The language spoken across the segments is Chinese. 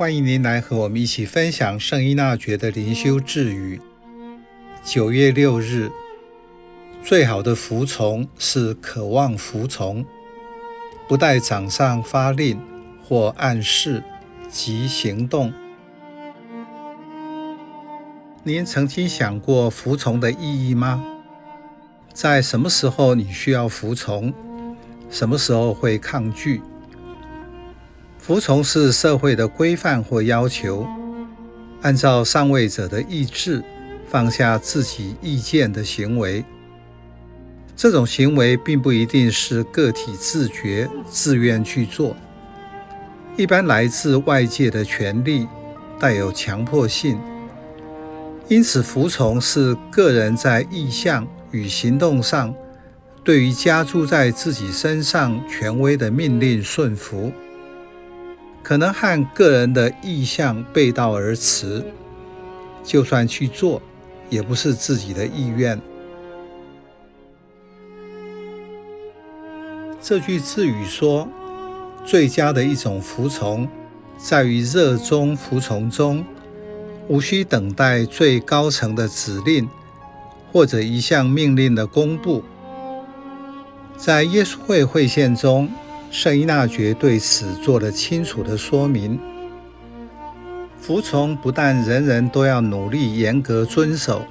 欢迎您来和我们一起分享圣依纳爵的灵修智语。九月六日，最好的服从是渴望服从，不待掌上发令或暗示即行动。您曾经想过服从的意义吗？在什么时候你需要服从？什么时候会抗拒？服从是社会的规范或要求，按照上位者的意志，放下自己意见的行为。这种行为并不一定是个体自觉、自愿去做，一般来自外界的权利，带有强迫性。因此，服从是个人在意向与行动上，对于加注在自己身上权威的命令顺服。可能和个人的意向背道而驰，就算去做，也不是自己的意愿。这句自语说，最佳的一种服从，在于热衷服从中，无需等待最高层的指令或者一项命令的公布。在耶稣会会宪中，圣依纳爵对此做了清楚的说明：服从不但人人都要努力严格遵守，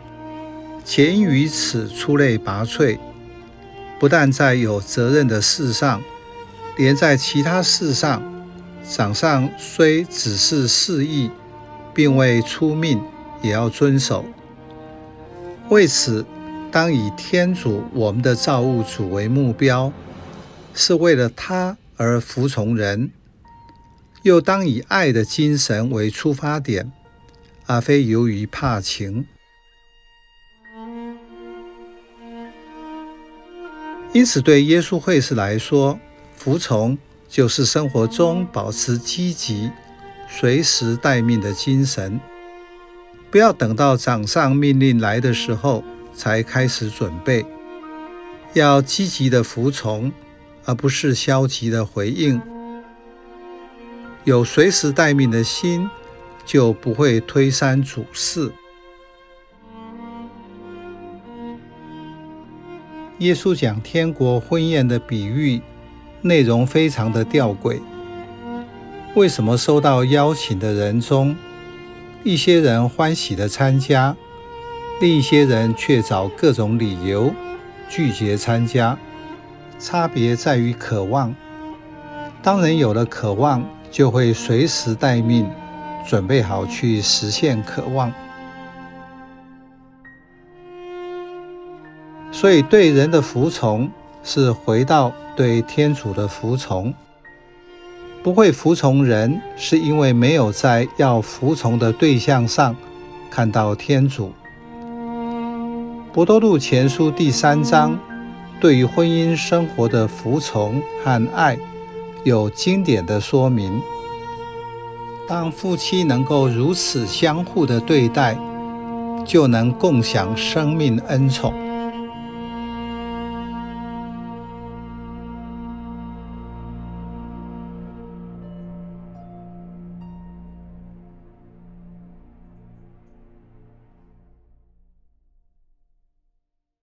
且于此出类拔萃；不但在有责任的事上，连在其他事上，长上虽只是示意，并未出命，也要遵守。为此，当以天主我们的造物主为目标。是为了他而服从人，又当以爱的精神为出发点，而非由于怕情。因此，对耶稣会士来说，服从就是生活中保持积极、随时待命的精神。不要等到掌上命令来的时候才开始准备，要积极的服从。而不是消极的回应。有随时待命的心，就不会推三阻四。耶稣讲天国婚宴的比喻，内容非常的吊诡。为什么收到邀请的人中，一些人欢喜的参加，另一些人却找各种理由拒绝参加？差别在于渴望。当人有了渴望，就会随时待命，准备好去实现渴望。所以，对人的服从是回到对天主的服从。不会服从人，是因为没有在要服从的对象上看到天主。博多禄前书第三章。对于婚姻生活的服从和爱，有经典的说明。当夫妻能够如此相互的对待，就能共享生命恩宠。